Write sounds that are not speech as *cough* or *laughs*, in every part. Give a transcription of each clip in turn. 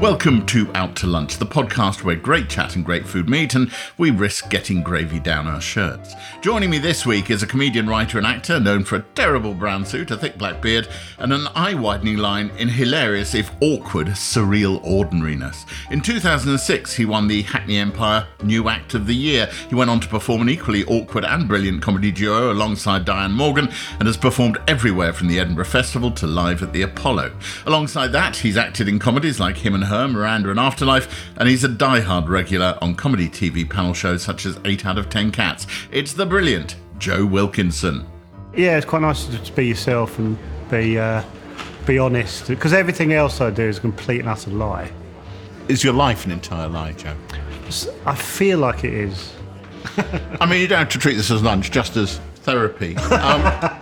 Welcome to Out to Lunch, the podcast where great chat and great food meet, and we risk getting gravy down our shirts. Joining me this week is a comedian, writer, and actor known for a terrible brown suit, a thick black beard, and an eye widening line in hilarious, if awkward, surreal ordinariness. In 2006, he won the Hackney Empire New Act of the Year. He went on to perform an equally awkward and brilliant comedy duo alongside Diane Morgan and has performed everywhere from the Edinburgh Festival to live at the Apollo. Alongside that, he's acted in comedies like Him and Her, Miranda, and Afterlife, and he's a die-hard regular on comedy TV panel shows such as 8 out of 10 Cats. It's the brilliant Joe Wilkinson. Yeah, it's quite nice to be yourself and be uh, be honest because everything else I do is a complete and utter lie. Is your life an entire lie, Joe? I feel like it is. *laughs* I mean, you don't have to treat this as lunch, just as therapy. *laughs* Um,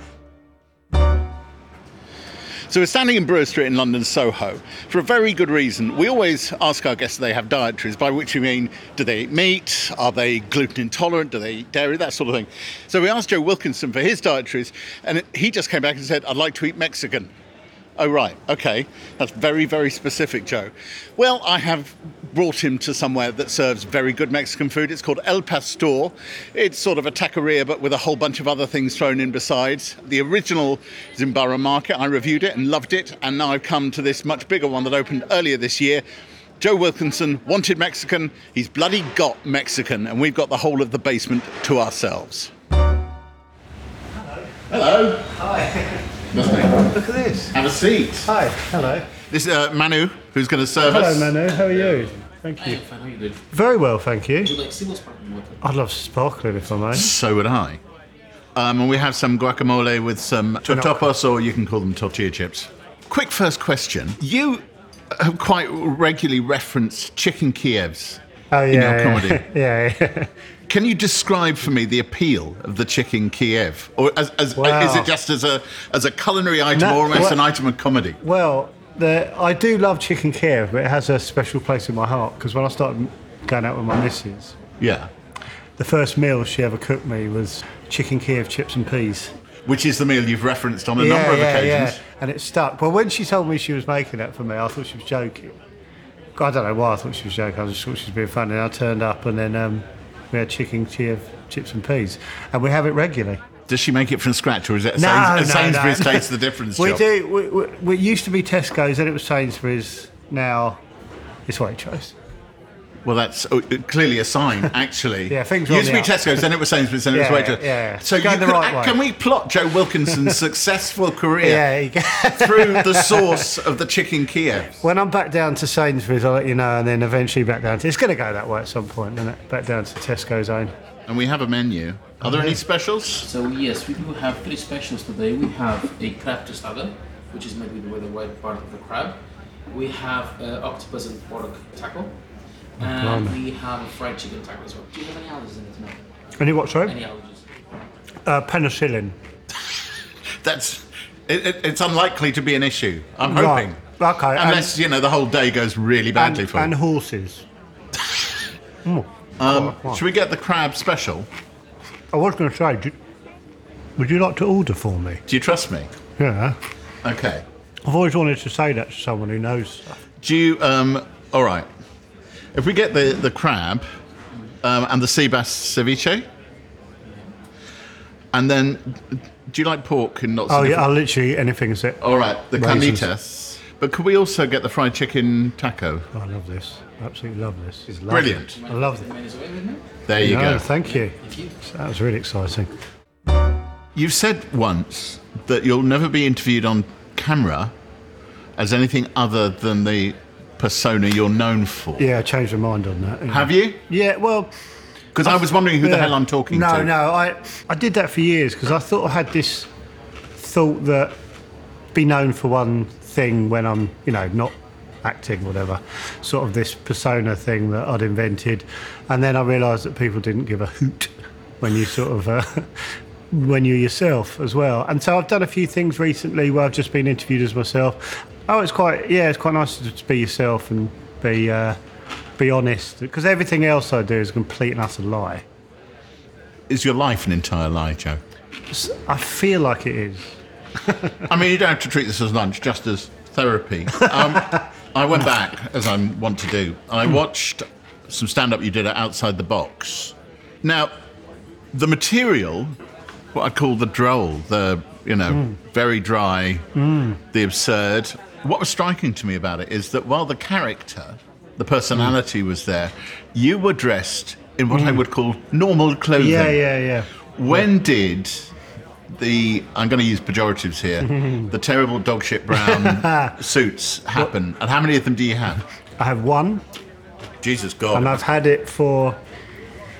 so we're standing in Brewer Street in London, Soho, for a very good reason. We always ask our guests if they have dietaries, by which we mean, do they eat meat? Are they gluten intolerant? Do they eat dairy? That sort of thing. So we asked Joe Wilkinson for his dietaries, and he just came back and said, I'd like to eat Mexican. Oh, right. Okay. That's very, very specific, Joe. Well, I have brought him to somewhere that serves very good Mexican food. It's called El Pastor. It's sort of a taqueria, but with a whole bunch of other things thrown in besides. The original is in Borough Market. I reviewed it and loved it. And now I've come to this much bigger one that opened earlier this year. Joe Wilkinson wanted Mexican. He's bloody got Mexican. And we've got the whole of the basement to ourselves. Hello. Hello. Hi. *laughs* Nothing. Look at this. Have a seat. Hi. Hello. This is uh, Manu, who's going to serve us. Hello. Manu. How are you? Thank you. Fine, how you doing? Very well, thank you. Do you like single sparkling water? I'd love sparkling if I may. So would I. Um, and we have some guacamole with some totopos, or you can call them tortilla chips. Quick first question. You have quite regularly referenced chicken Kievs Oh in yeah. your comedy. yeah. *laughs* yeah. Can you describe for me the appeal of the chicken Kiev? Or as, as, Wow. is it just as a, as a culinary item No, or almost well- an item of comedy? well, the, I do love chicken Kiev, but it has a special place in my heart because when I started going out with my missus, Yeah. the first meal she ever cooked me was chicken Kiev chips and peas. Which is the meal you've referenced on a number of occasions. And it stuck. Well, when she told me she was making it for me, I thought she was joking. I don't know why I thought she was joking. I just thought she was being funny. And I turned up and then um, we had chicken chips and peas. And we have it regularly. Does she make it from scratch, or is it a No, Sains- no, Sainsbury's no. *laughs* taste the difference? We job? do. We, we, we used to be Tesco's, then it was Sainsbury's. Now it's Waitrose. Well, that's uh, clearly a sign, *laughs* actually. Yeah, things are Used to be up. Tesco's, then it was Sainsbury's, then it was Waitrose. yeah, yeah. So We're going the right way. can we plot Joe Wilkinson's *laughs* successful career Yeah, *laughs* through the source of the chicken Kiev? when I'm back down to Sainsbury's, I'll let you know, and then eventually back down to. It's going to go that way at some point, isn't it? Back down to Tesco's own. And we have a menu. Are there any specials? So yes, we do have three specials today. We have a crab tostada, which is made with, with the white part of the crab. We have uh, octopus and pork taco. And we have a fried chicken taco as well. Do you have any allergies in it? No. Any what, sorry? Any allergies? Uh, penicillin. *laughs* That's. It, it, it's unlikely to be an issue. I'm hoping, Right. hoping. Okay, and- Unless you know the whole day goes really badly And, for and you. horses. *laughs* Mm. Um, Oh, should we get the crab special? I was going to say, do, would you like to order for me? Do you trust me? Yeah. Okay. I've always wanted to say that to someone who knows. Do you? Um, all right. If we get the the crab um, and the sea bass ceviche, and then do you like pork and lots Oh, yeah, I'll literally eat anything that. All right, the Raisins. carnitas. But could we also get the fried chicken taco? Oh, I love this. Absolutely love this. It's lovely. Brilliant. I love it. Mayonnaise away with me? There you No, go. Thank you. That was really exciting. You've said once that you'll never be interviewed on camera as anything other than the persona you're known for. Yeah, I changed my mind on that. Have you? Yeah, well, Because I was wondering who the Yeah. hell I'm talking no, to. No, no, I I did that for years because I thought I had this thought that be known for one thing when I'm, you know, not acting, whatever. Sort of this persona thing that I'd invented, and then I realised that people didn't give a hoot when you sort of. Uh, *laughs* when you're yourself as well, and so I've done a few things recently where I've just been interviewed as myself. Oh, it's quite yeah, it's quite nice to just be yourself and be uh, be honest because everything else I do is a complete and utter lie. Is your life an entire lie, Joe? S- I feel like it is. *laughs* I mean, you don't have to treat this as lunch, just as therapy. Um, I went back, as I want to do. I watched some stand up you did at Outside the Box. Now, the material, what I call the droll, the, you know, very dry, the absurd. What was striking to me about it is that while the character, the personality was there, you were dressed in what I mm. would call normal clothing. Yeah, yeah, yeah. When did the I'm going to use pejoratives here *laughs* the terrible dog shit brown *laughs* suits happen, and how many of them do you have? I have one, Jesus God! and I've had it for.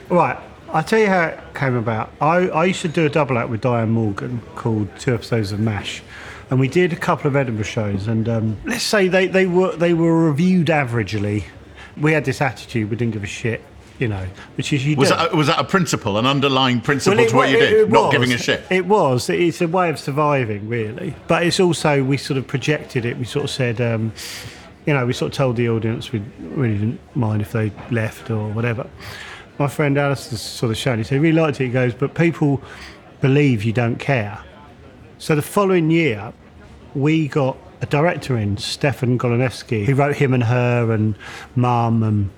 Right, I'll tell you how it came about. I, I used to do a double act with Diane Morgan called Two Episodes of MASH. And we did a couple of Edinburgh shows, and um, let's say they, they were they were reviewed averagely. We had this attitude, we didn't give a shit, you know, which is you was that was that a principle, an underlying principle Well, to what you did, it not was. giving a shit? It was. It's a way of surviving, really. But it's also we sort of projected it. We sort of said, um, you know, we sort of told the audience we really didn't mind if they left or whatever. My friend Alistair sort of showed. He said he really liked it. He goes, but people believe you don't care. So the following year, we got a director in, Stefan Golaszewski, who wrote Him and Her and Mum and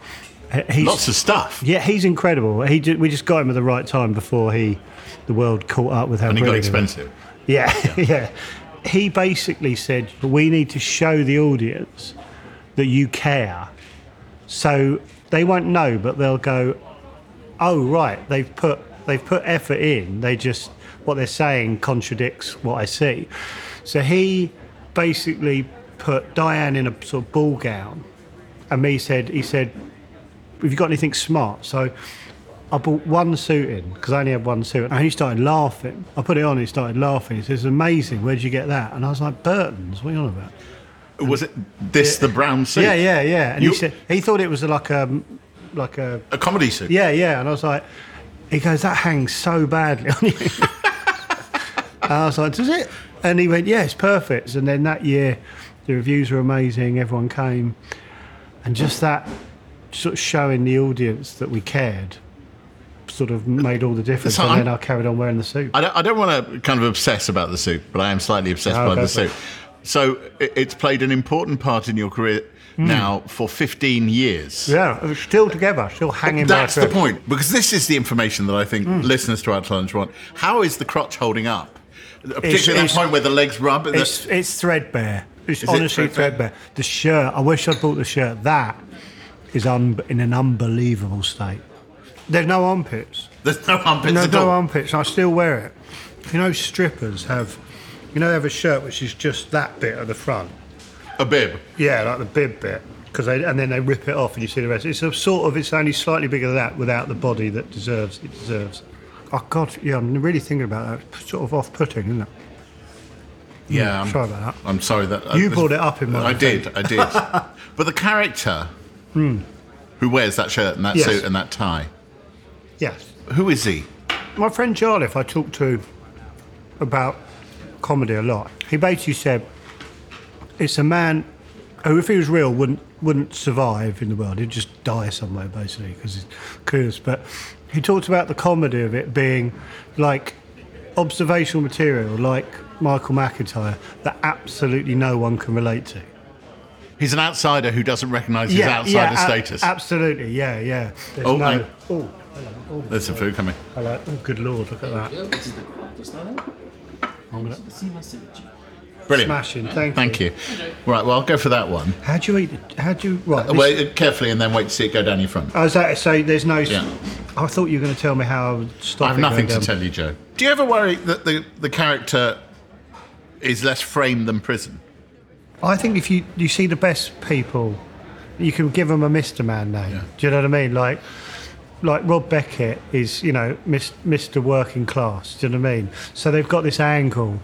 he's Lots of stuff. yeah, he's incredible. He ju- we just got him at the right time before he, the world caught up with how And got he was. expensive. Yeah, *laughs* yeah. He basically said we need to show the audience that you care, so they won't know, but they'll go, "Oh, right, they've put they've put effort in. They just what they're saying contradicts what I see." So he basically put Diane in a sort of ball gown, and me said he said, "Have you got anything smart?" So. I bought one suit in because I only had one suit, and he started laughing. I put it on, and he started laughing. He says, "Amazing! Where'd you get that?" And I was like, "Burton's. What are you on about?" Was it this the brown suit? Yeah, yeah, yeah. And You- he said he thought it was like a like a A comedy suit. yeah, yeah. And I was like, he goes, that hangs so badly on you. *laughs* and I was like, does it? And he went, yeah, it's perfect. And then that year, the reviews were amazing. Everyone came, and just that sort of showing the audience that we cared sort of made all the difference. So and I'm- then I carried on wearing the suit. I don't, I don't want to kind of obsess about the suit, but I am slightly obsessed Oh, by the suit. So it's played an important part in your career now for 15 years. yeah, still together, still hanging. That's the point, because this is the information that I think Hmm. listeners to our challenge want. How is the crotch holding up? Particularly at that it's- point where the legs rub. the- It's it's threadbare. It's Is it honestly threadbare? threadbare? The shirt. I wish I'd bought the shirt. That is un- in an unbelievable state. There's no armpits. there's no armpits No, at no all. armpits. I still wear it. You know, strippers have. You know, they have a shirt which is just that bit at the front. A bib. Yeah, like the bib bit. Because they and then they rip it off and you see the rest. It's a sort of. It's only slightly bigger than that without the body that deserves it deserves. Oh God, yeah, I'm really thinking about that. It's sort of off-putting, isn't it? Yeah, I'm sorry about that. I'm sorry that uh, You brought it up in my I did, I did. *laughs* but the character who wears that shirt and that. Yes. suit and that tie, Yes. who is he? My friend Jarliff, I talk to about comedy a lot. He basically said it's a man who, if he was real, wouldn't wouldn't survive in the world. He'd just die somewhere, basically, because he's curious. But he talked about the comedy of it being like observational material, like Michael McIntyre, that absolutely no one can relate to. He's an outsider who doesn't recognise his outsider a- status. absolutely, yeah, yeah. There's Oh, no. hang- oh, oh, There's some food coming. hello. Oh, good lord, look at that. Brilliant. Smashing, thank you. Thank you. Right, well, I'll go for that one. How do you eat? it? How do you right? Uh, this- Wait carefully and then wait to see it go down your front. I was that so there's no. Yeah. I thought you were going to tell me how I would stop. I have it nothing going to down. tell you, Joe. Do you ever worry that the, the character is less framed than prison? I think if you you see the best people, you can give them a Mister Man name. Do you know what I mean? Like. Like Rob Beckett is, you know, Mis- Mr. Working Class. Do you know what I mean? So they've got this angle,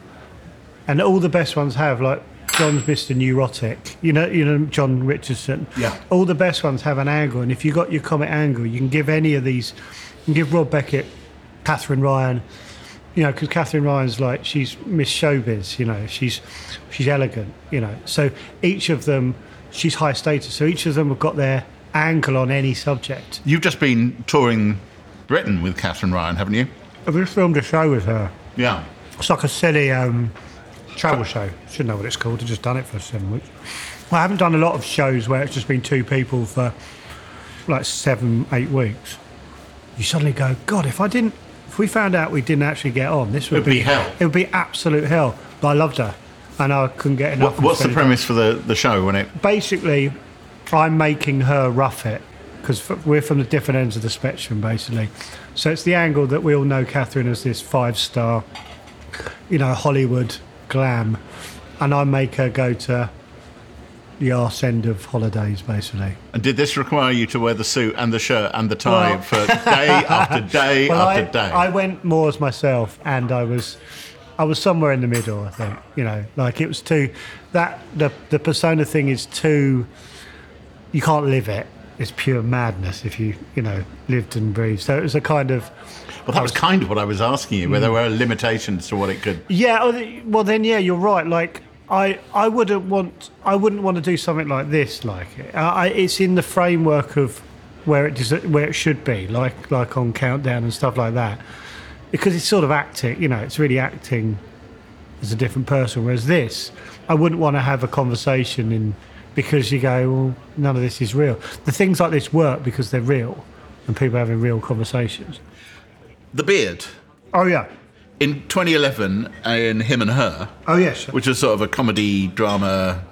and all the best ones have. Like Jon's Mr. Neurotic. You know, you know Jon Richardson. Yeah. All the best ones have an angle, and if you got your comic angle, you can give any of these. You can give Rob Beckett, Katherine Ryan, you know, because Katherine Ryan's like she's Miss Showbiz, you know, she's she's elegant, you know. So each of them, she's high status. So each of them have got their angle on any subject. You've just been touring Britain with Katherine Ryan, haven't you? I've just filmed a show with her. Yeah. It's like a silly um, travel show. Should know what it's called. I've just done it for seven weeks. Well, I haven't done a lot of shows where it's just been two people for like seven, eight weeks. You suddenly go, God, if I didn't, if we found out we didn't actually get on, this would It'd be hell. It would be absolute hell. But I loved her, and I couldn't get enough. What, what's the premise for the, the show when it? Basically, I'm making her rough it because we're from the different ends of the spectrum, basically. So it's the angle that we all know Katherine as this five star, you know, Hollywood glam, and I make her go to the arse end of holidays, basically. And did this require you to wear the suit and the shirt and the tie Well- for day *laughs* after day Well, I, after day? I went more as myself, and I was, I was somewhere in the middle. I think you know, like it was too that the the persona thing is too. You can't live it. It's pure madness if you you know lived and breathed. So it was a kind of well, that was kind of what I was asking you, where there hmm. were limitations to what it could. yeah. oh, Well, then yeah, you're right. Like. I, I wouldn't want I wouldn't want to do something like this like. I, it's in the framework of where it des- where it should be like like on countdown and stuff like that because it's sort of acting you know it's really acting as a different person whereas this I wouldn't want to have a conversation in because you go well none of this is real the things like this work because they're real and people are having real conversations The beard oh yeah in 2011 in Him and Her, oh yes which was sort of a comedy drama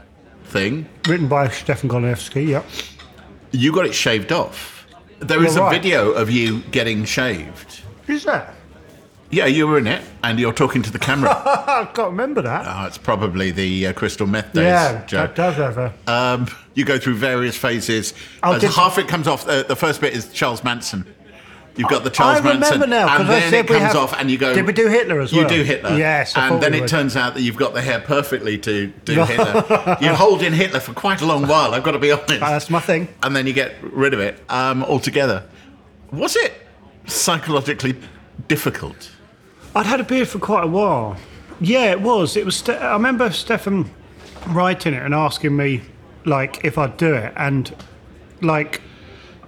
thing. written by Stefan Golaszewski yeah You got it shaved off. There is You're a right. video of you getting shaved. who's that Yeah, you were in it, and you're talking to the camera. *laughs* I can't remember that oh, it's probably the uh, crystal meth days yeah joke. that does have a Um, you go through various phases. Oh, As did- half it comes off. Uh, the first bit is Charles Manson. You've got the Charles I remember Manson, now, 'cause and I then said it we comes have- off, and you go. Did we do Hitler as well. You well? do Hitler. Yes, I thought and then we it would. turns out that you've got the hair perfectly to do *laughs* Hitler. You hold in Hitler for quite a long while. I've got to be honest. that's my thing and then you get rid of it um, altogether. Was it psychologically difficult? I'd had a beard for quite a while. Yeah, it was. It was. Ste- I remember Stefan writing it and asking me, like, if I'd do it, and like,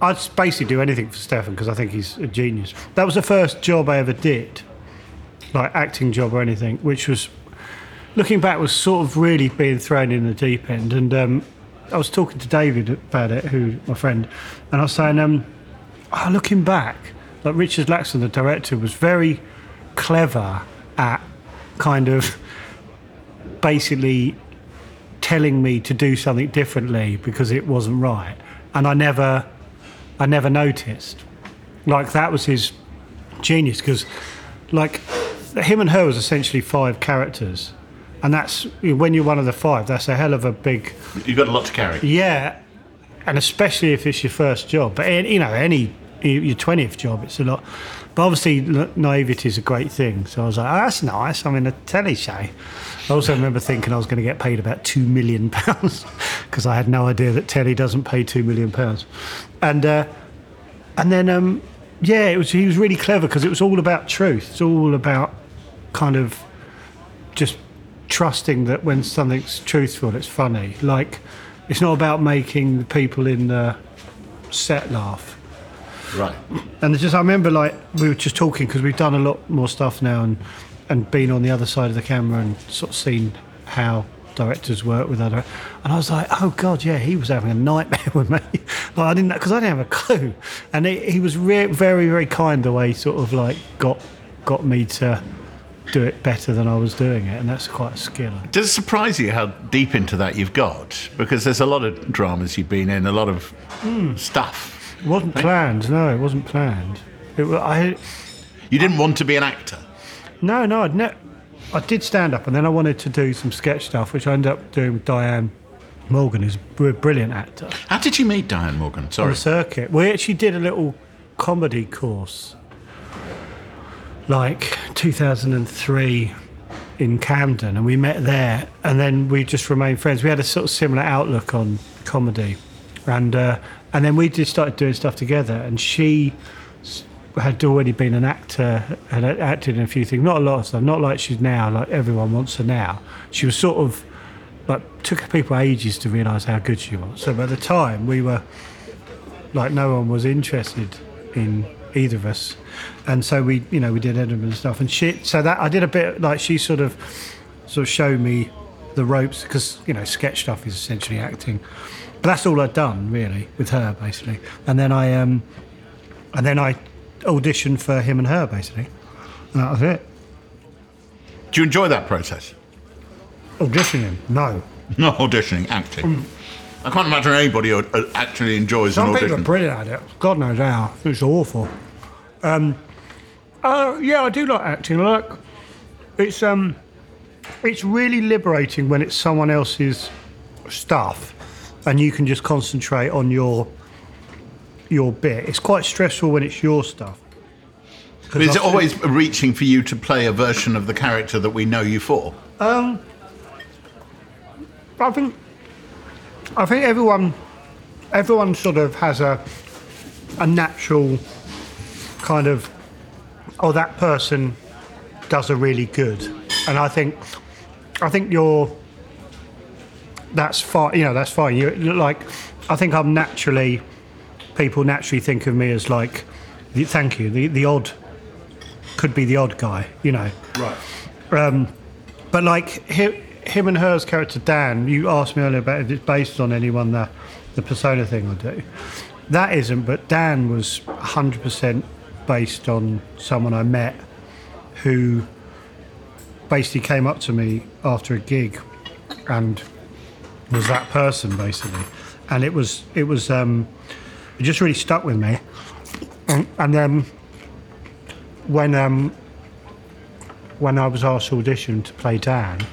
I'd basically do anything for Stefan because I think he's a genius. That was the first job I ever did, like acting job or anything, which was, looking back, was sort of really being thrown in the deep end. And um, I was talking to David about it, who my friend, and I was saying, um, oh, looking back, like Richard Laxton, the director, was very clever at kind of basically telling me to do something differently because it wasn't right, and I never, I never noticed. Like that was his genius because, like, him and her was essentially five characters, and that's when you're one of the five. That's a hell of a big You've got a lot to carry. yeah, and especially if it's your first job. But you know, any your twentieth job, it's a lot. But obviously, naivety is a great thing. So I was like, oh, that's nice. I'm in a telly show. I also remember thinking I was going to get paid about two million *laughs* pounds because I had no idea that telly doesn't pay two million pounds. And uh, and then um, yeah, it was he was really clever because it was all about truth. It's all about kind of just trusting that when something's truthful, it's funny. Like, it's not about making the people in the set laugh. Right. And it's just, I remember, like, we were just talking because we've done a lot more stuff now and, and been on the other side of the camera and sort of seen how directors work with other. And I was like, oh, God, yeah, he was having a nightmare *laughs* with me. like, I didn't because I didn't have a clue. And he, he was re- very, very kind the way he sort of like got got me to do it better than I was doing it. And that's quite a skill. Does it surprise you how deep into that you've got? Because there's a lot of dramas you've been in, a lot of hmm. stuff. It wasn't planned. No, it wasn't planned. It, I You didn't want to be an actor. no, no. I'd ne- I did stand up, and then I wanted to do some sketch stuff, which I ended up doing with Diane Morgan, who's a brilliant actor How did you meet Diane Morgan? Sorry. on the circuit. We actually did a little comedy course, like 2003 in Camden, and we met there, and then we just remained friends. We had a sort of similar outlook on comedy, and uh, and then we just started doing stuff together. And she had already been an actor, had acted in a few things, not a lot of stuff, not like she's now, like everyone wants her now. She was sort of like took people ages to realise how good she was. So by the time we were like no one was interested in either of us and so we you know we did Edinburgh and stuff and shit so that I did a bit like she sort of sort of showed me the ropes because you know sketch stuff is essentially acting. But that's all I'd done really with her basically, and then I um, and then I auditioned for him and her basically, and that was it. Do you enjoy that process? Auditioning? No. Not auditioning, acting. I can't imagine anybody uh, actually enjoys Some an people are audition. brilliant at it. God knows how. It's awful. Um, uh, yeah, I do like acting. Look, it's um, it's really liberating when it's someone else's stuff, and you can just concentrate on your your bit. It's quite stressful when it's your stuff. But is it always reaching for you to play a version of the character that we know you for? Um, I think I think everyone everyone sort of has a a natural kind of oh that person does a really good and I think I think you're that's fine you know that's fine you like I think I'm naturally people naturally think of me as like the, thank you the the odd could be the odd guy you know Right. Um, but like him, him and her's character Dan, you asked me earlier about if it's based on anyone the the persona thing I do. That isn't, but Dan was 100% based on someone I met who basically came up to me after a gig and was that person basically, and it was it was um, it just really stuck with me, and, and then when um, when I was asked to audition to play Dan,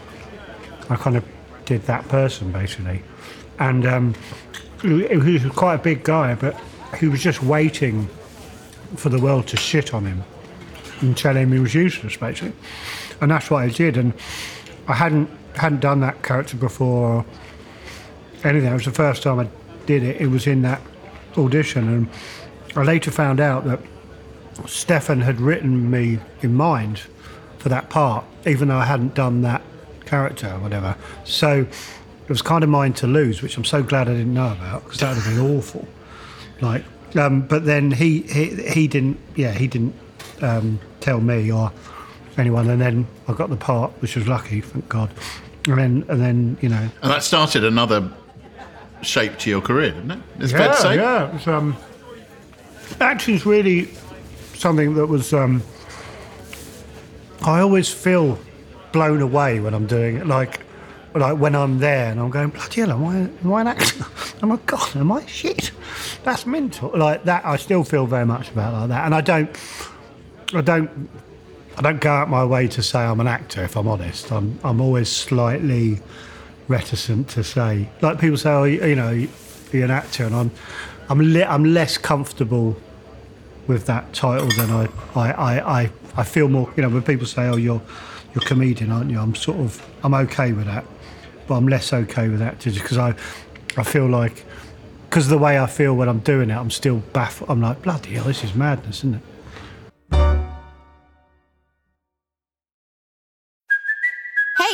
I kind of did that person basically, and um, he was quite a big guy, but he was just waiting for the world to shit on him and tell him he was useless basically, and that's what I did, and I hadn't hadn't done that character before. Anything. It was the first time I did it. It was in that audition, and I later found out that Stefan had written me in mind for that part, even though I hadn't done that character or whatever. So it was kind of mine to lose, which I'm so glad I didn't know about because that would have been awful. Like, um, but then he, he he didn't, yeah, he didn't um, tell me or anyone, and then I got the part, which was lucky, thank God. And then, and then you know, And that started another shape to your career, didn't it? It's fair to say. yeah. Um, acting's really something that was. Um, I always feel blown away when I'm doing it. Like, like when I'm there and I'm going, bloody hell, am I, am I an actor? *laughs* Oh my god, am I shit? That's mental. Like that, I still feel very much about like that, and I don't, I don't, I don't go out my way to say I'm an actor. If I'm honest, I'm, I'm always slightly reticent to say. Like people say, oh, you know, you're an actor, and I'm, I'm, li- I'm less comfortable with that title than I, I, I, I, I feel more. You know, when people say, oh, you're, you're a comedian, aren't you? I'm sort of, I'm okay with that, but I'm less okay with just because I, I feel like, because the way I feel when I'm doing it, I'm still baffled. I'm like, bloody hell, this is madness, isn't it?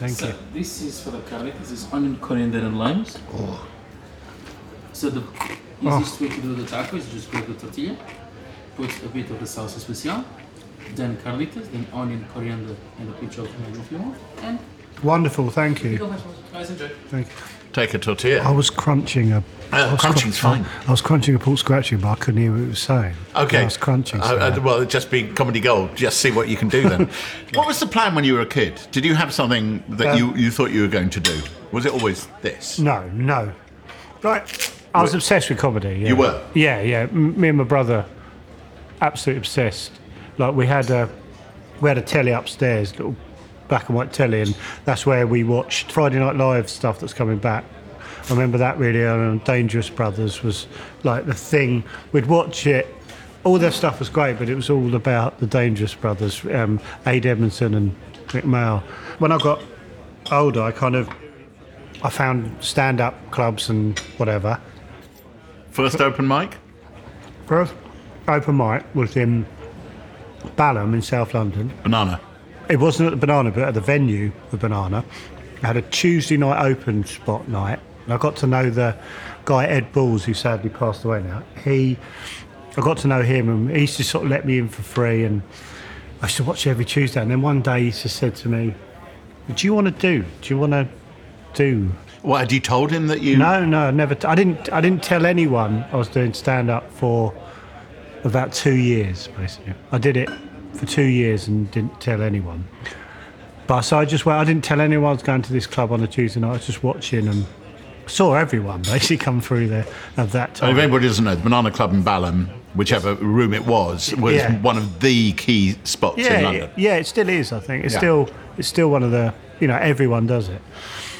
Thank So you. this is for the garlic. This is onion, coriander, and limes. Oh. So the easiest way to do the taco is just grab the tortilla, put a bit of the salsa especial, then carnitas, then onion, coriander, and a pinch of tomato if you want, and Wonderful, thank you. guys enjoy. Thank you. Take a tortilla. I was crunching a. I was crunching's crun- fine. I was crunching a pork scratching, but I couldn't hear what it was saying. Okay. I was crunching. Uh, so uh, well, it'd just be comedy gold. Just see what you can do then. *laughs* what was the plan when you were a kid? Did you have something that Um, you, you thought you were going to do? Was it always this? No, no. Right. I was obsessed with comedy. Yeah. You were? Yeah, yeah. M- me and my brother, absolutely obsessed. Like we had a, we had a telly upstairs, little black and white telly, and that's where we watched Friday Night Live stuff that's coming back. I remember that really. And Dangerous Brothers was like the thing. We'd watch it. All their stuff was great, but it was all about the Dangerous Brothers, um, Ade Edmondson and Mayall. When I got older, I kind of I found stand-up clubs and whatever. First open mic? First open mic was in Balham in South London. Banana. It wasn't at the Banana, but at the venue, the Banana. I had a Tuesday night open spot night. And I got to know the guy Ed Balls, who sadly passed away now. He, I got to know him, and he used to sort of let me in for free, and I used to watch every Tuesday. And then one day he just said to me, "Do you want to do? Do you want to do What had you told him that you? No, no, I never. T- I didn't. I didn't tell anyone I was doing stand up for about two years. Basically, I did it for two years and didn't tell anyone. But so I just went. I didn't tell anyone I was going to this club on a Tuesday night. I was just watching and saw everyone *laughs* basically come through there at that time. if anybody doesn't know, the Banana Club in Balham, whichever room it was, was Yeah. one of the key spots in London. yeah, it still is. I think it's Yeah. still it's still one of the you know everyone does it.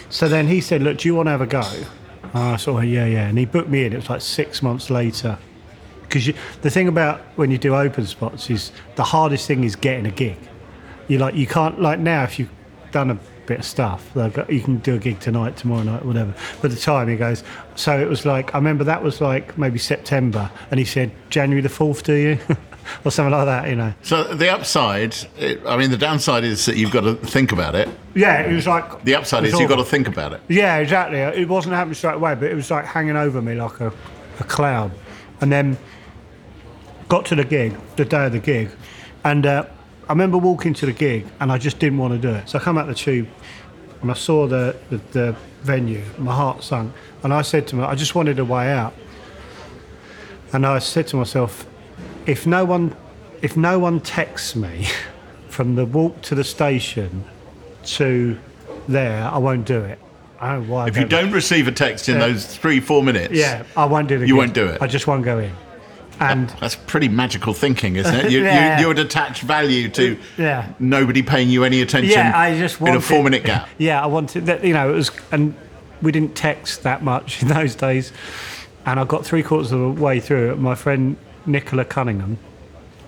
So then he said, "Look, do you want to have a go?" And I sort of yeah, yeah, and he booked me in. It was like six months later. Because the thing about when you do open spots is the hardest thing is getting a gig. You like you can't like now if you've done a bit of stuff like uh, you can do a gig tonight, tomorrow night, whatever. But the time he goes, so it was like I remember that was like maybe September, and he said January the fourth, do you, *laughs* or something like that, you know. So the upside, it, I mean, the downside is that you've got to think about it. Yeah, it was like The upside is you've got to think about it. Yeah, exactly. It wasn't happening straight away, but it was like hanging over me like a, a cloud. And then got to the gig, the day of the gig, and uh, I remember walking to the gig and I just didn't want to do it. So I come out the tube and I saw the, the, the venue, my heart sunk, and I said to me, I just wanted a way out. And I said to myself, if no one, if no one texts me *laughs* from the walk to the station to there, I won't do it. I don't know why. I If you don't receive a text in Yeah. those three, four minutes, yeah, I won't do the You won't do it? I just won't go in. And that's pretty magical thinking, isn't it? *laughs* You, Yeah. you, would attach value to Yeah. nobody paying you any attention yeah, I just in wanted, a four minute gap. *laughs* Yeah, I wanted that. You know, it was, and we didn't text that much in those days. And I got three quarters of the way through it. My friend Nicola Cunningham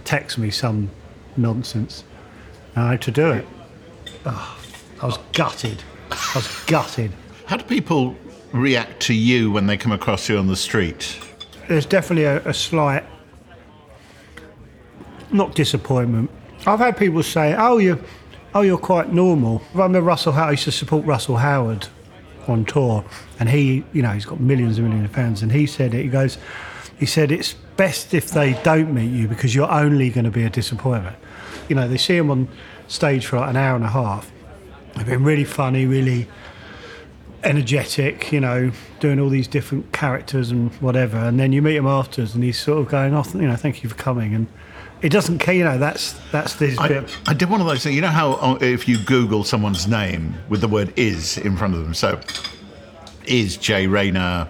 texted me some nonsense, and I had to do it. Oh, I was gutted. I was gutted. How do people react to you when they come across you on the street? There's definitely a, a slight, not disappointment. I've had people say, "Oh, you, oh, you're quite normal." I remember Russell Howard I used to support Russell Howard on tour, and he, you know, he's got millions and millions of fans, and he said it. He goes, he said it's best if they don't meet you because you're only going to be a disappointment. You know, they see him on stage for like an hour and a half. They've been really funny, really energetic, you know, doing all these different characters and whatever, and then you meet him afterwards, and he's sort of going off, you know, thank you for coming, and it doesn't care, you know, that's that's this I, bit. I did one of those things. You know how uh, if you Google someone's name with the word "is" in front of them, so is Jay Rayner.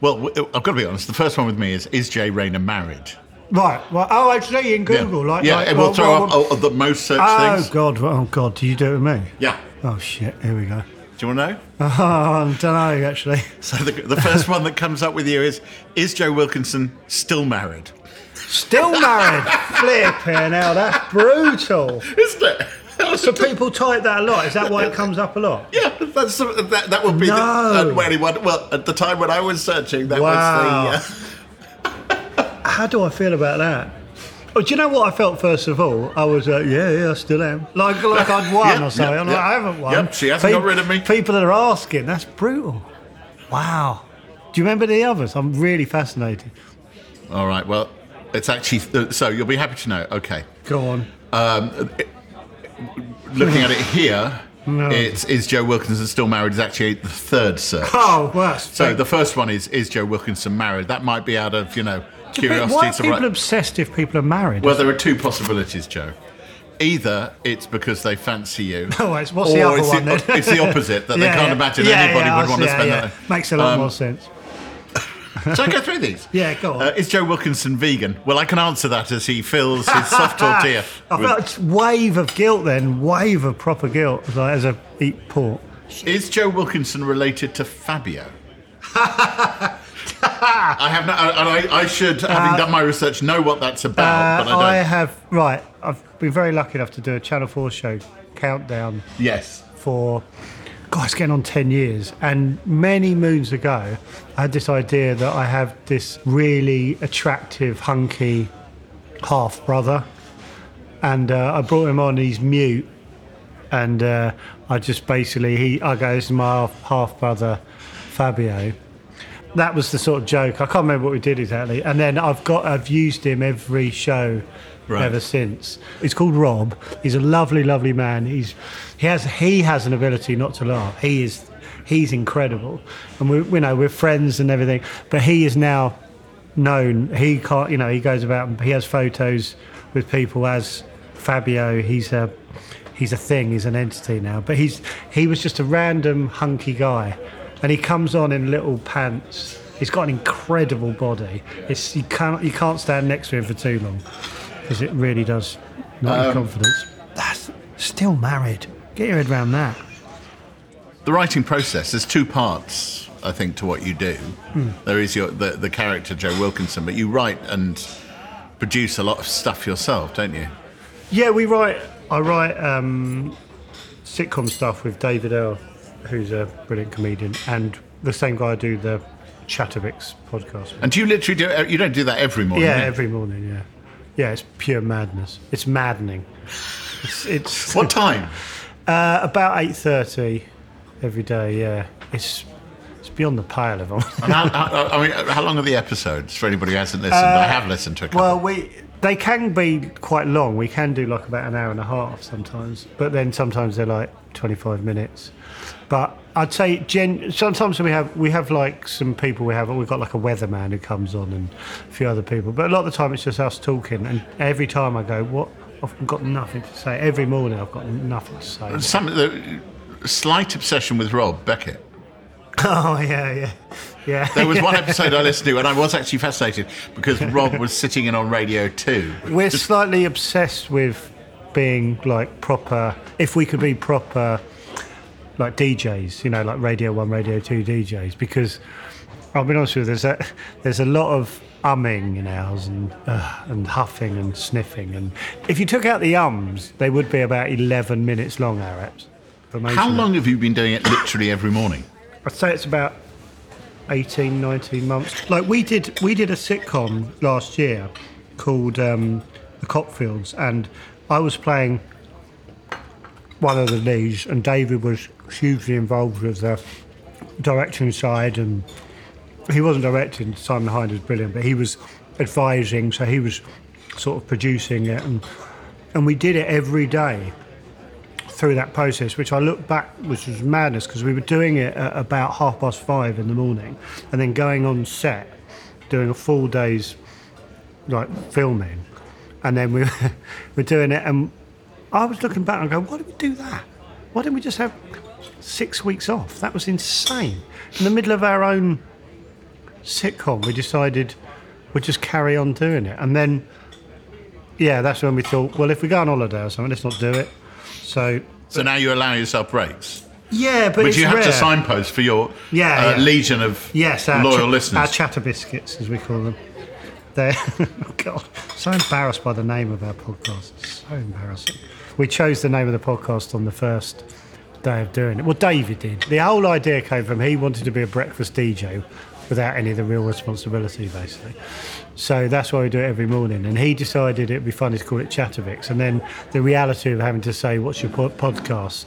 Well, I've got to be honest. The first one with me is is Jay Rayner married? Right. Well, oh, actually, you in Google, yeah, like, yeah, like, it will well, throw well, up well- oh, the most searched Oh things. Oh God! Oh God! Do you do it with me? Yeah. Oh shit! Here we go. Do you want to know? Oh, *laughs* I don't know actually. So the, the first one that comes up with you is is Joe Wilkinson still married? Still married? *laughs* Flipping hell, that's brutal. Isn't it? So people type that a lot. Is that why it comes up a lot? Yeah, that's that. That would be No. the uh, anyone. Well, at the time when I was searching, that Wow. was the. Uh, How do I feel about that? Oh, do you know what I felt first of all? I was, uh, yeah, yeah, I still am. Like, like I'd won Yeah, or something. yeah, like, yeah. I haven't won. Yep, she hasn't got rid of me. People are asking. That's brutal. Wow. Do you remember the others? I'm really fascinated. All right. Well, it's actually uh, so you'll be happy to know. Okay. Go on. Um, looking at it here, No. It's is Joe Wilkinson still married? Is actually the third search. Oh, worse. So the first one is is Joe Wilkinson married? That might be out of you know curiosity. Why are people write- obsessed if people are married? Well, there are two possibilities, Joe. Either it's because they fancy you, *laughs* Oh, it's- what's the other it's one the, then? it's the opposite that they *laughs* can't yeah. imagine Yeah, anybody yeah, would want to spend yeah, that. Makes a lot Um, more sense. Shall I go through these? *laughs* Yeah, go on. Uh, is Joe Wilkinson vegan? Well, I can answer that as he fills his *laughs* soft tortilla. I with- felt wave of guilt then, wave of proper guilt as I, as I eat pork. Is Joe Wilkinson related to Fabio? I have not, and I, I should, having done my research, know what that's about, Uh, but I I don't. I have right. I've been very lucky enough to do a Channel Four show countdown yes. for. God, it's getting on 10 years. And many moons ago, I had this idea that I have this really attractive, hunky half brother. And uh, I brought him on, he's mute. And uh, I just basically, he, I go, this is my half, half brother, Fabio. That was the sort of joke. I can't remember what we did exactly. And then I've got, I've used him every show Right. ever since. He's called Rob. He's a lovely, lovely man. He's he has he has an ability not to laugh. He is he's incredible, and we you know we're friends and everything. But he is now known. He can't you know he goes about. He has photos with people as Fabio. He's a he's a thing. He's an entity now. But he's he was just a random hunky guy, and he comes on in little pants. He's got an incredible body. It's you can't you can't stand next to him for too long because it really does knock your confidence. That's still married. Get your head around that. The writing process, there's two parts, I think, to what you do. Hmm. There is your the, the character, Joe Wilkinson, but you write and produce a lot of stuff yourself, don't you? Yeah, we write. I write um, sitcom stuff with David Earl, who's a brilliant comedian, and the same guy I do the Chatabix podcast. with. And do you literally do You don't do that every morning? yeah, every morning. Yeah, yeah, it's pure madness. It's maddening. It's, it's *laughs* What time? *laughs* uh, about eight thirty every day. Yeah, it's it's beyond the pale of *laughs* how, I mean, how long are the episodes for anybody who hasn't listened? I have listened to a couple. Uh, Well, we they can be quite long. We can do like about an hour and a half sometimes, but then sometimes they're like twenty five minutes. But I'd say gen- sometimes we have we have like some people we have we've got like a weatherman who comes on and a few other people. But a lot of the time it's just us talking. And every time I go, what I've got nothing to say. Every morning I've got nothing to say. Some the slight obsession with Rob Beckett. *laughs* oh yeah, yeah, yeah. There was one *laughs* episode I listened to, and I was actually fascinated because Rob was sitting in on Radio Two. We're slightly obsessed with being like proper. If we could be proper, like DJs, you know, like Radio One, Radio Two DJs, because I'll be honest with you, there's a there's a lot of umming in ours and uh, and huffing and sniffing, and if you took out the ums, they would be about eleven minutes long. Our apps. How long have you been doing it literally every morning? I'd say it's about 18, 19 months. Like we did, we did a sitcom last year called um, The Cockfields, and I was playing one of the leads, and David was hugely involved with the directing side, and he wasn't directing. Simon Hind was brilliant, but he was advising, so he was sort of producing it, and and we did it every day through that process, which I look back, which was madness because we were doing it at about half past five in the morning, and then going on set, doing a full day's like filming, and then we *laughs* were doing it, and I was looking back and going, why did we do that? Why didn't we just have six weeks off? That was insane. In the middle of our own sitcom, we decided we'd just carry on doing it, and then yeah, that's when we thought, well, if we go on holiday or something, let's not do it. So So now you allow yourself breaks, yeah, but you have rare. to signpost for your Yeah, uh, yeah. legion of Yes, loyal cha- listeners. Our chatter biscuits, as we call them. They're *laughs* oh God, so embarrassed by the name of our podcast. It's so embarrassing. We chose the name of the podcast on the first day of doing it. Well, David did. The whole idea came from he wanted to be a breakfast DJ without any of the real responsibility, basically. So that's why we do it every morning. And he decided it'd be funny to call it Chatabix. And then the reality of having to say, "What's your po- podcast?"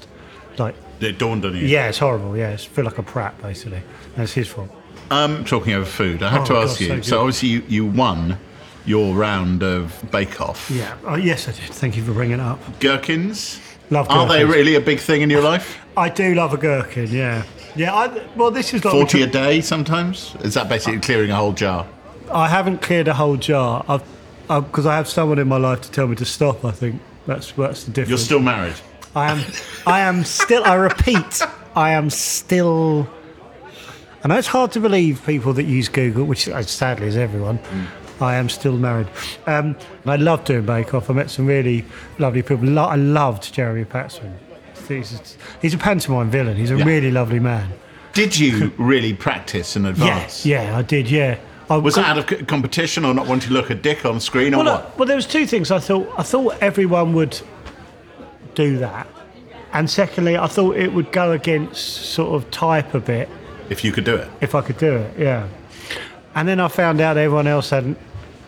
Like, it dawned on you. yeah, it's horrible. Yeah, it's feel like a prat, basically. That's his fault. Um, talking over food, I have Oh, to ask you. so So, obviously you, you won your round of Bake Off. Yeah. Oh, yes, I did. Thank you for bringing it up. Gherkins. Love Are they really a big thing in your life? *laughs* I do love a gherkin. Yeah, yeah. I, well, this is like 40 a day sometimes? Is that basically clearing a whole jar? I haven't cleared a whole jar. I've because I have someone in my life to tell me to stop. I think that's that's the difference. You're still married. I am. I am still. I repeat. I am still. I know it's hard to believe people that use Google, which sadly is everyone. I am still married, um, and I love doing Bake Off. I met some really lovely people. Lo- I loved Jeremy Paxman. He's, he's a pantomime villain. He's a Yeah. really lovely man. Did you *laughs* really practice in advance? Yes, yeah, I did. Yeah, I Was it out of c- competition or not wanting to look a dick on screen or well, what? uh, well, there was two things. I thought I thought everyone would do that, and secondly, I thought it would go against sort of type a bit If you could do it. if I could do it. Yeah, and then I found out everyone else hadn't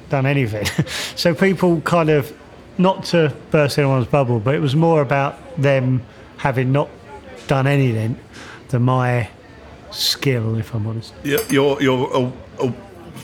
done anything, *laughs* so people kind of not to burst anyone's bubble, but it was more about them having not done anything than my skill, if I'm honest. Your, your, your uh, uh,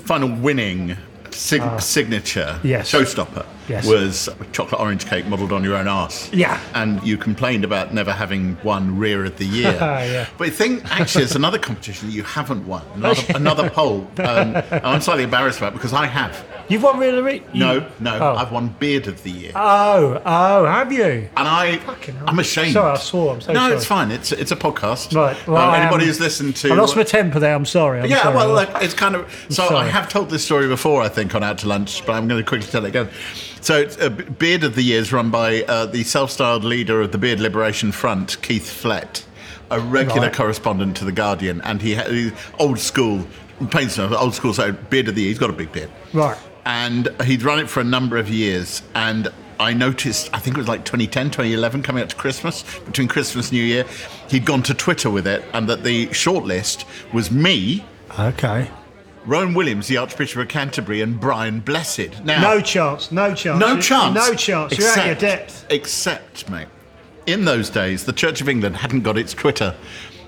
final winning sig- signature Ah. Yes. showstopper Yes. was chocolate orange cake modelled on your own arse. Yeah. And you complained about never having won Rear of the Year. *laughs* Yeah. But I think actually it's another competition that you haven't won. *laughs* Another, another poll. Um, I'm slightly embarrassed about because I have. You've won really? You, No, no, Oh. I've won Beard of the Year. Oh, oh, have you? and I, Fucking hell. I'm ashamed. Sorry, I swore. I'm so no, sorry. it's fine. It's it's a podcast. Right. Well, Um, I anybody am- who's listened to, I lost my temper there. I'm sorry. I'm yeah, sorry. well, it's kind of. So I sorry. have told this story before, I think, on Out to Lunch, but I'm going to quickly tell it again. So, it's, uh, Beard of the Year is run by uh, the self-styled leader of the Beard Liberation Front, Keith Flett, a regular Right. correspondent to the Guardian, and he ha- he's old school. Paints old school. So Beard of the Year. He's got a big beard right. And he'd run it for a number of years and I noticed, I think it was like 2010, 2011, coming up to Christmas, between Christmas and New Year, he'd gone to Twitter with it, and that the shortlist was me, Okay. Rowan Williams, the Archbishop of Canterbury, and Brian Blessed. Now, No chance. No chance. no chance. No chance. You're out of your depth. Except, mate, in those days, the Church of England hadn't got its Twitter,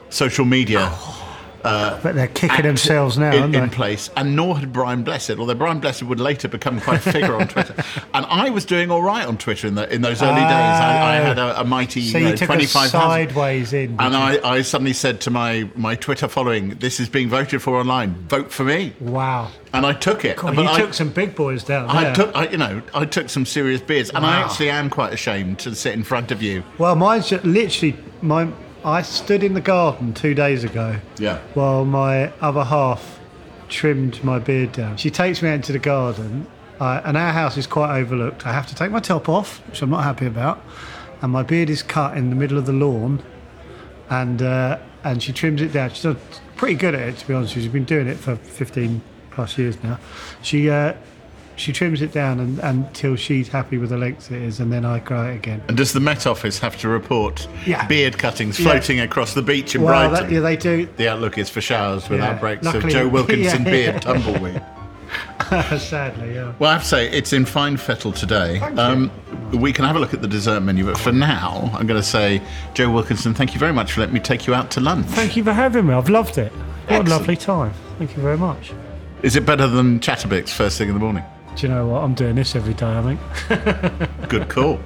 social media. Oh. Uh, but they're kicking themselves now, in, in place, and nor had Brian Blessed. Although Brian Blessed would later become quite a figure on Twitter, *laughs* and I was doing all right on Twitter in, the, in those early days. I, I had a, a mighty So you know, took a 25,000. sideways in. And? I, I suddenly said to my, my Twitter following, "This is being voted for online. Vote for me." Wow. And I took it. God, But you I, took some big boys down I there. took, I, you know, I took some serious beers, and I actually am quite ashamed to sit in front of you. Well, mine's literally my. I stood in the garden two days ago. Yeah. While my other half trimmed my beard down. She takes me out into the garden, uh, and our house is quite overlooked. I have to take my top off, which I'm not happy about, and my beard is cut in the middle of the lawn, and uh, and she trims it down. She's pretty good at it, to be honest. She's been doing it for 15 plus years now. She uh, she trims it down and, until she's happy with the length it is, and then I grow it again. And does the Met Office have to report Yeah. beard cuttings Yeah. floating across the beach in Well, Brighton? that, yeah, they do. The outlook is for showers with Yeah. outbreaks Luckily- of Joe *laughs* Wilkinson Yeah. beard tumbleweed. *laughs* *laughs* Sadly, yeah. Well, I have to say, it's in fine fettle today. Um, we can have a look at the dessert menu, but for now, I'm going to say, Joe Wilkinson, thank you very much for letting me take you out to lunch. Thank you for having me. I've loved it. What Excellent. a lovely time. Thank you very much. Is it better than Chatabix first thing in the morning? Do you know what? I'm doing this every day, I think. *laughs* Good call.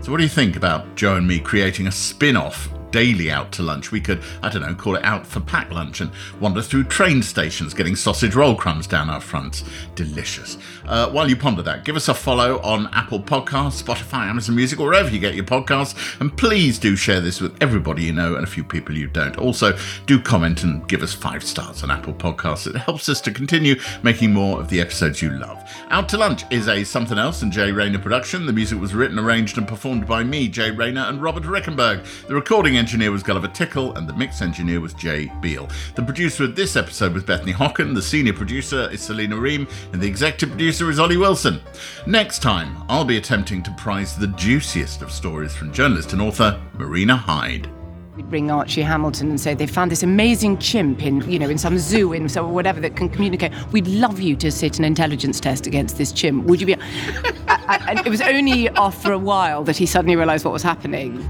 So, what do you think about Joe and me creating a spin off daily out to lunch? We could, I don't know, call it out for pack lunch and wander through train stations getting sausage roll crumbs down our fronts. Delicious. Uh, while you ponder that, give us a follow on Apple Podcasts, Spotify, Amazon Music, or wherever you get your podcasts. And please do share this with everybody you know and a few people you don't. Also, do comment and give us five stars on Apple Podcasts. It helps us to continue making more of the episodes you love. Out to Lunch is a Something Else and Jay Rayner production. The music was written, arranged, and performed by me, Jay Rayner, and Robert Rickenberg. The recording engineer was Gulliver Tickle, and the mix engineer was Jay Beale. The producer of this episode was Bethany Hocken, the senior producer is Selena Ream, and the executive producer is Ollie Wilson. Next time, I'll be attempting to prize the juiciest of stories from journalist and author Marina Hyde. We'd ring Archie Hamilton and say they found this amazing chimp in, you know, in some zoo in some or whatever that can communicate. We'd love you to sit an intelligence test against this chimp. Would you be? *laughs* I, I, it was only after a while that he suddenly realised what was happening.